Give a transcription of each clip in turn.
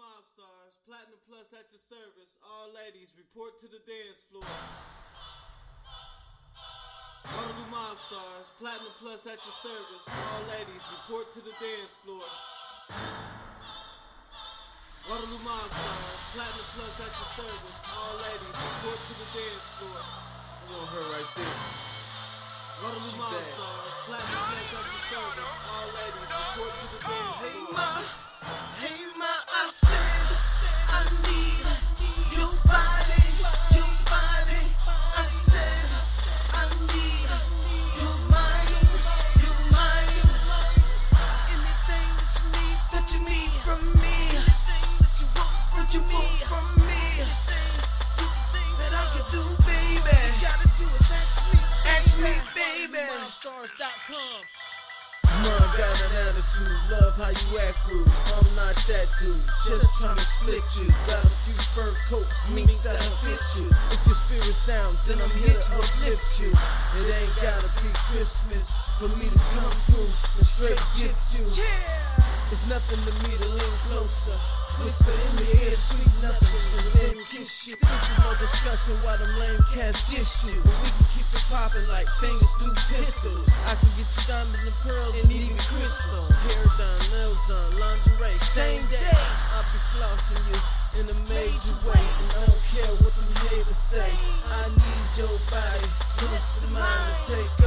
Mob Stars, Platinum Plus at your service. All ladies, report to the dance floor. Waterloo Mob Stars, Platinum Plus at your service. All ladies, report to the dance floor. Waterloo Mob Stars, Platinum Plus at your service. All ladies, report to the dance floor. I want her right there. Waterloo Mob. Stars, Platinum Plus at your service. All ladies, report to the dance Hey floor. Do, baby. You gotta do is ask me, ask me, baby. Mobstars.com. Mom got an attitude, love how you act rude. I'm not that dude, just tryna split you. Got a few fur coats, minks that'll fit you. If your spirit's down, then I'm here to uplift you. It ain't gotta be Christmas for me to come through and straight gift you. It's nothing to me to lean closer. Whisper in the ear, sweet nothing, and then kiss you. This is no discussion why them lame cats dish you. But we can keep it poppin' like fingers through pistols. I can get you diamonds and pearls and even crystal. Hair done, nails done, lingerie, same day. I'll be flossing you in a major way. And I don't care what them haters say. I need your body, close to mine to take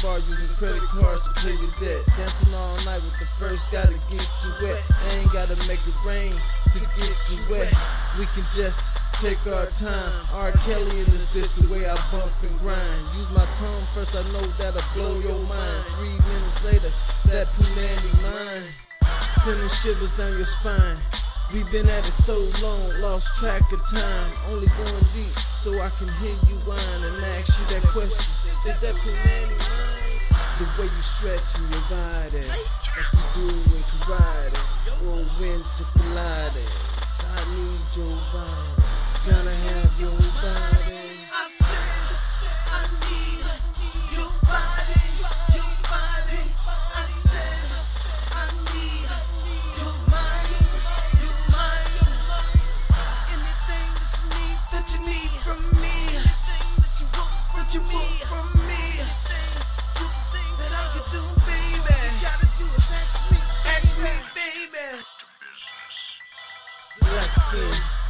using credit cards to pay your debt. Dancing all night with the first to get you wet. I ain't gotta make it rain to get you wet. We can just take our time. R. Kelly in this bitch the way I bump and grind. Use my tongue first, I know that'll blow your mind. Three minutes later, that punani mine. Sending shivers down your spine. We've been at it so long, lost track of time. Only going deep so I can hear you whine and ask you that question. Is that punani? The way you stretch in your body, like you do in karate or winter Pilates. I need your body, gotta have your body.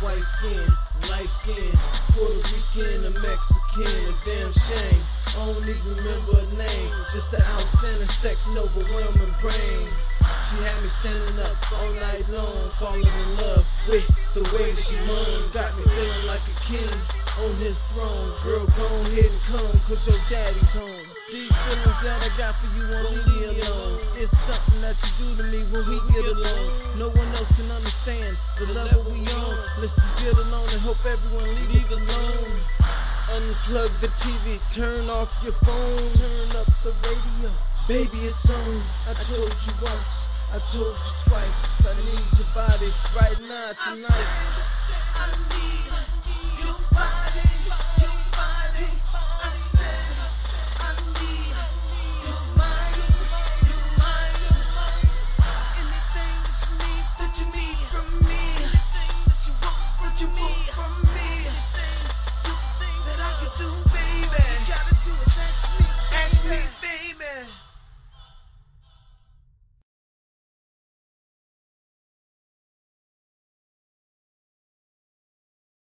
White skin, light skin, Puerto Rican, a Mexican, a damn shame. I don't even remember her name, just the outstanding sex, overwhelming brain. She had me standing up all night long, falling in love with the way that she moaned. Got me feeling like a king on his throne. Girl, go ahead and come, cause your daddy's home. These feelings that I got for you won't leave me alone. It's something that you do to me when we get alone. No one else can understand the level we on. Let's just get alone and hope everyone leaves alone. Unplug the TV, turn off your phone, turn up the radio. Baby, it's on. I told you once, I told you twice. I need your body right now, tonight.